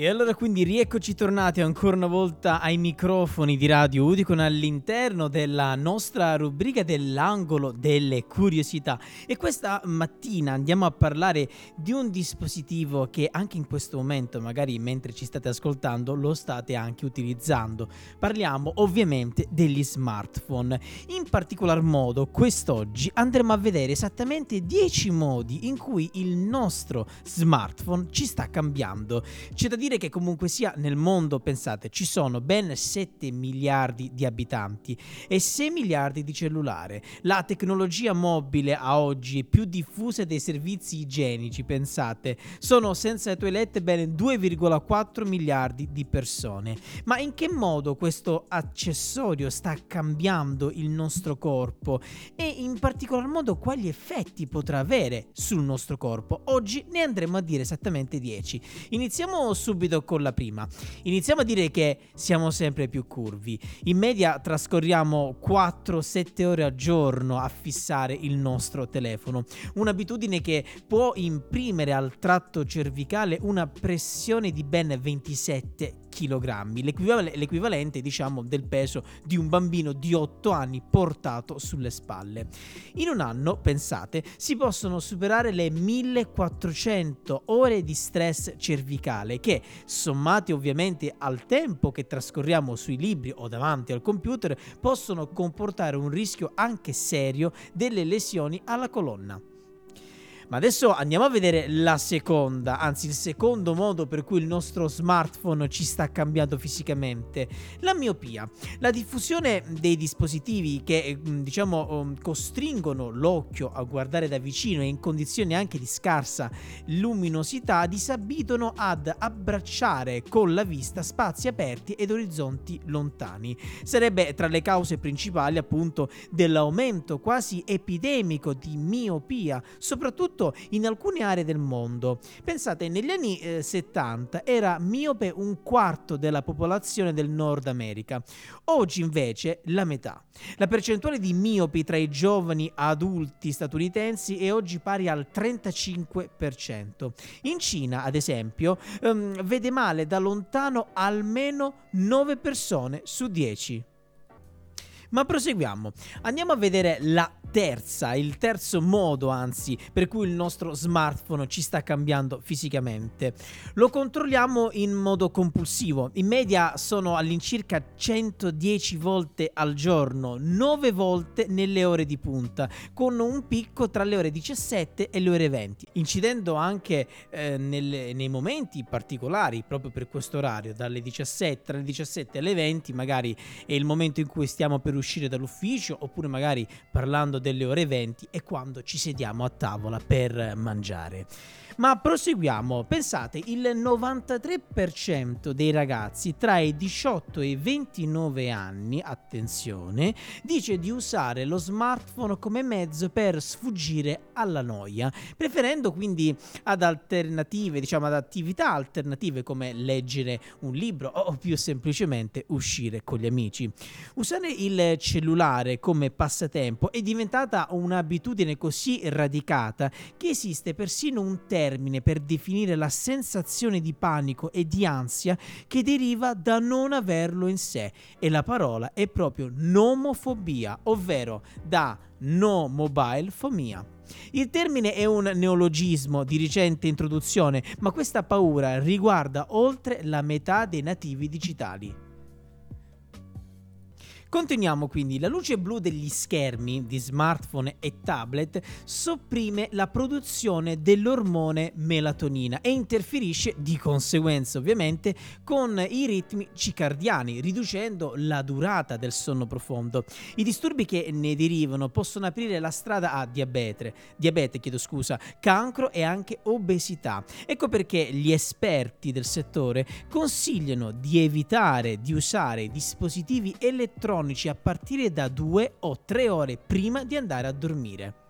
E allora quindi rieccoci tornati ancora una volta ai microfoni di Radio Udicon all'interno della nostra rubrica dell'angolo delle curiosità e questa mattina andiamo a parlare di un dispositivo che anche in questo momento magari mentre ci state ascoltando lo state anche utilizzando. Parliamo ovviamente degli smartphone. In particolar modo quest'oggi andremo a vedere esattamente 10 modi in cui il nostro smartphone ci sta cambiando. C'è da dire dire che comunque sia nel mondo, pensate, ci sono ben 7 miliardi di abitanti e 6 miliardi di cellulare. La tecnologia mobile a oggi è più diffusa dei servizi igienici, pensate. Sono senza toilette ben 2,4 miliardi di persone. Ma in che modo questo accessorio sta cambiando il nostro corpo e in particolar modo quali effetti potrà avere sul nostro corpo? Oggi ne andremo a dire esattamente 10. Iniziamo subito subito con la prima. Iniziamo a dire che siamo sempre più curvi. In media trascorriamo 4-7 ore al giorno a fissare il nostro telefono. Un'abitudine che può imprimere al tratto cervicale una pressione di ben 27 kg, l'equival- l'equivalente diciamo del peso di un bambino di 8 anni portato sulle spalle. In un anno, pensate, si possono superare le 1400 ore di stress cervicale che, sommate ovviamente al tempo che trascorriamo sui libri o davanti al computer, possono comportare un rischio anche serio delle lesioni alla colonna. Ma adesso andiamo a vedere la seconda, anzi il secondo modo per cui il nostro smartphone ci sta cambiando fisicamente, la miopia. La diffusione dei dispositivi che mm, diciamo um, costringono l'occhio a guardare da vicino e in condizioni anche di scarsa luminosità disabituano ad abbracciare con la vista spazi aperti ed orizzonti lontani. Sarebbe tra le cause principali appunto dell'aumento quasi epidemico di miopia, soprattutto soprattutto in alcune aree del mondo. Pensate, negli anni eh, 70 era miope un quarto della popolazione del Nord America, oggi invece la metà. La percentuale di miopi tra i giovani adulti statunitensi è oggi pari al 35%. In Cina, ad esempio, ehm, vede male da lontano almeno 9 persone su 10. Ma proseguiamo. Andiamo a vedere la terza, il terzo modo anzi per cui il nostro smartphone ci sta cambiando fisicamente. Lo controlliamo in modo compulsivo, in media sono all'incirca 110 volte al giorno, 9 volte nelle ore di punta, con un picco tra le ore 17 e le ore 20, incidendo anche eh, nelle, nei momenti particolari proprio per questo orario, dalle 17, tra le 17 e le 20 magari è il momento in cui stiamo per uscire dall'ufficio oppure magari parlando delle ore 20 e quando ci sediamo a tavola per mangiare. Ma proseguiamo, pensate, il 93% dei ragazzi tra i 18 e i 29 anni, attenzione, dice di usare lo smartphone come mezzo per sfuggire alla noia, preferendo quindi ad alternative, diciamo ad attività alternative come leggere un libro o più semplicemente uscire con gli amici. Usare il cellulare come passatempo è diventata un'abitudine così radicata che esiste persino un termine termine per definire la sensazione di panico e di ansia che deriva da non averlo in sé e la parola è proprio nomofobia, ovvero da no mobile fobia. Il termine è un neologismo di recente introduzione, ma questa paura riguarda oltre la metà dei nativi digitali. Continuiamo quindi, la luce blu degli schermi di smartphone e tablet sopprime la produzione dell'ormone melatonina e interferisce di conseguenza ovviamente con i ritmi cicardiani, riducendo la durata del sonno profondo. I disturbi che ne derivano possono aprire la strada a diabete, diabete chiedo scusa, cancro e anche obesità. Ecco perché gli esperti del settore consigliano di evitare di usare dispositivi elettronici elettronici a partire da due o tre ore prima di andare a dormire.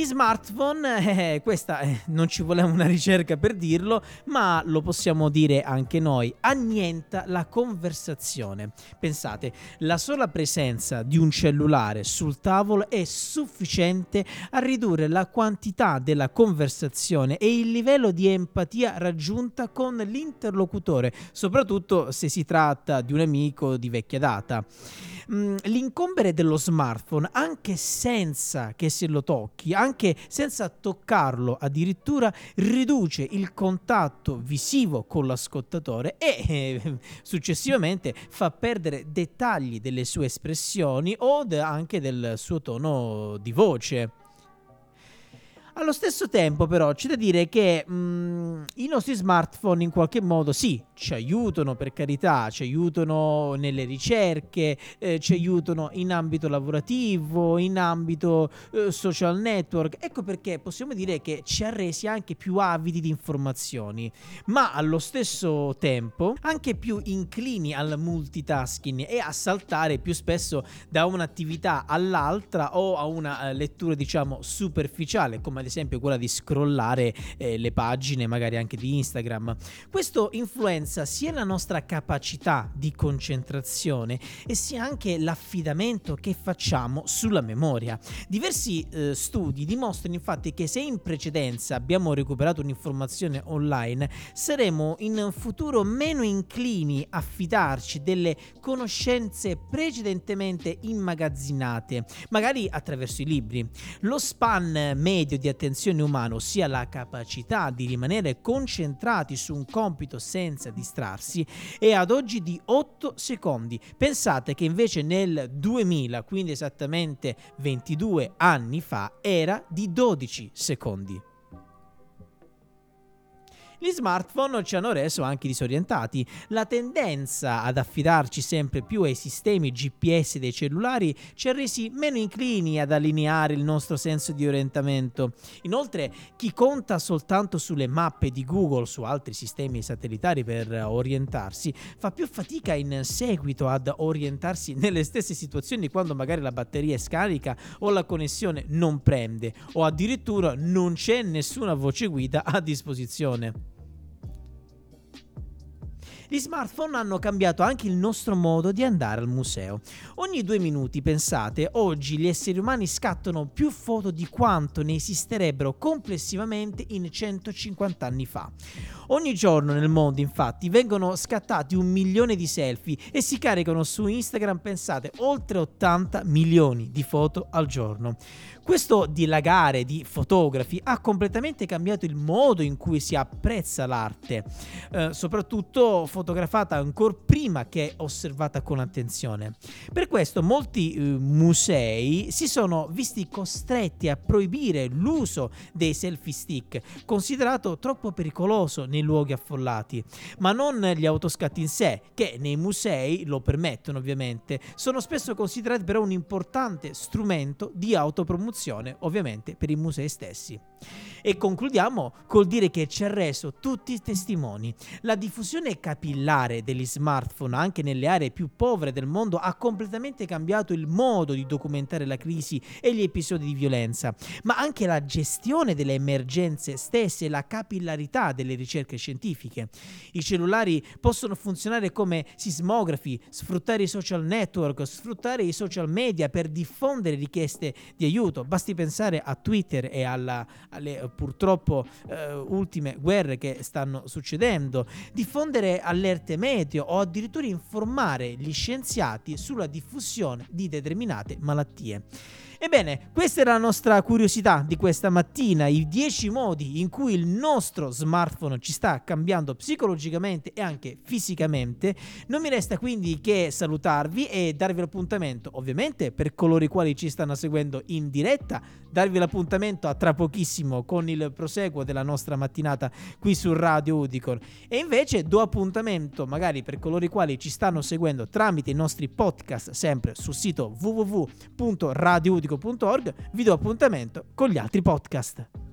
Gli smartphone, eh, questa eh, non ci voleva una ricerca per dirlo, ma lo possiamo dire anche noi, annienta la conversazione. Pensate, la sola presenza di un cellulare sul tavolo è sufficiente a ridurre la quantità della conversazione e il livello di empatia raggiunta con l'interlocutore, soprattutto se si tratta di un amico di vecchia data. Mm, l'incombere dello smartphone, anche senza che se lo tocchi, anche senza toccarlo addirittura, riduce il contatto visivo con l'ascoltatore e eh, successivamente fa perdere dettagli delle sue espressioni o anche del suo tono di voce. Allo stesso tempo, però, c'è da dire che mh, mm, i nostri smartphone in qualche modo sì, ci aiutano per carità, ci aiutano nelle ricerche, eh, ci aiutano in ambito lavorativo, in ambito eh, social network. Ecco perché possiamo dire che ci ha resi anche più avidi di informazioni, ma allo stesso tempo anche più inclini al multitasking e a saltare più spesso da un'attività all'altra o a una eh, lettura diciamo superficiale, come ad esempio quella di scrollare eh, le pagine magari anche di Instagram. Questo influenza sia la nostra capacità di concentrazione e sia anche l'affidamento che facciamo sulla memoria. Diversi eh, studi dimostrano infatti che se in precedenza abbiamo recuperato un'informazione online, saremo in futuro meno inclini a fidarci delle conoscenze precedentemente immagazzinate, magari attraverso i libri. Lo span medio di attenzione umano, ossia la capacità di rimanere concentrati su un compito senza distrarsi è ad oggi di 8 secondi. Pensate che invece nel 2000, quindi esattamente 22 anni fa, era di 12 secondi. Gli smartphone ci hanno reso anche disorientati. La tendenza ad affidarci sempre più ai sistemi GPS dei cellulari ci ha resi meno inclini ad allineare il nostro senso di orientamento. Inoltre, chi conta soltanto sulle mappe di Google, su altri sistemi satellitari per orientarsi, fa più fatica in seguito ad orientarsi nelle stesse situazioni quando magari la batteria è scarica o la connessione non prende o addirittura non c'è nessuna voce guida a disposizione. Gli smartphone hanno cambiato anche il nostro modo di andare al museo. Ogni due minuti, pensate, oggi gli esseri umani scattano più foto di quanto ne esisterebbero complessivamente in 150 anni fa. Ogni giorno nel mondo, infatti, vengono scattati un milione di selfie e si caricano su Instagram, pensate, oltre 80 milioni di foto al giorno. Questo dilagare di fotografi ha completamente cambiato il modo in cui si apprezza l'arte, eh, soprattutto fotografata ancora prima che osservata con attenzione. Per questo molti eh, musei si sono visti costretti a proibire l'uso dei selfie stick, considerato troppo pericoloso nei luoghi affollati, ma non gli autoscatti in sé, che nei musei lo permettono ovviamente, sono spesso considerati però un importante strumento di autopromozione promozione ovviamente per i musei stessi. E concludiamo col dire che ci ha reso tutti testimoni. La diffusione capillare degli smartphone anche nelle aree più povere del mondo ha completamente cambiato il modo di documentare la crisi e gli episodi di violenza, ma anche la gestione delle emergenze stesse e la capillarità delle ricerche scientifiche. I cellulari possono funzionare come sismografi, sfruttare i social network, sfruttare i social media per diffondere richieste di aiuto. Basti pensare a Twitter e alla, alle purtroppo eh, ultime guerre che stanno succedendo, diffondere allerte meteo o addirittura informare gli scienziati sulla diffusione di determinate malattie. Ebbene, questa era la nostra curiosità di questa mattina, i 10 modi in cui il nostro smartphone ci sta cambiando psicologicamente e anche fisicamente. Non mi resta quindi che salutarvi e darvi l'appuntamento, ovviamente per coloro i quali ci stanno seguendo in diretta, darvi l'appuntamento a tra pochissimo con il proseguo della nostra mattinata qui su Radio Udicon. E invece do appuntamento magari per coloro i quali ci stanno seguendo tramite i nostri podcast sempre sul sito www.radioudicon.org vi do appuntamento con gli altri podcast.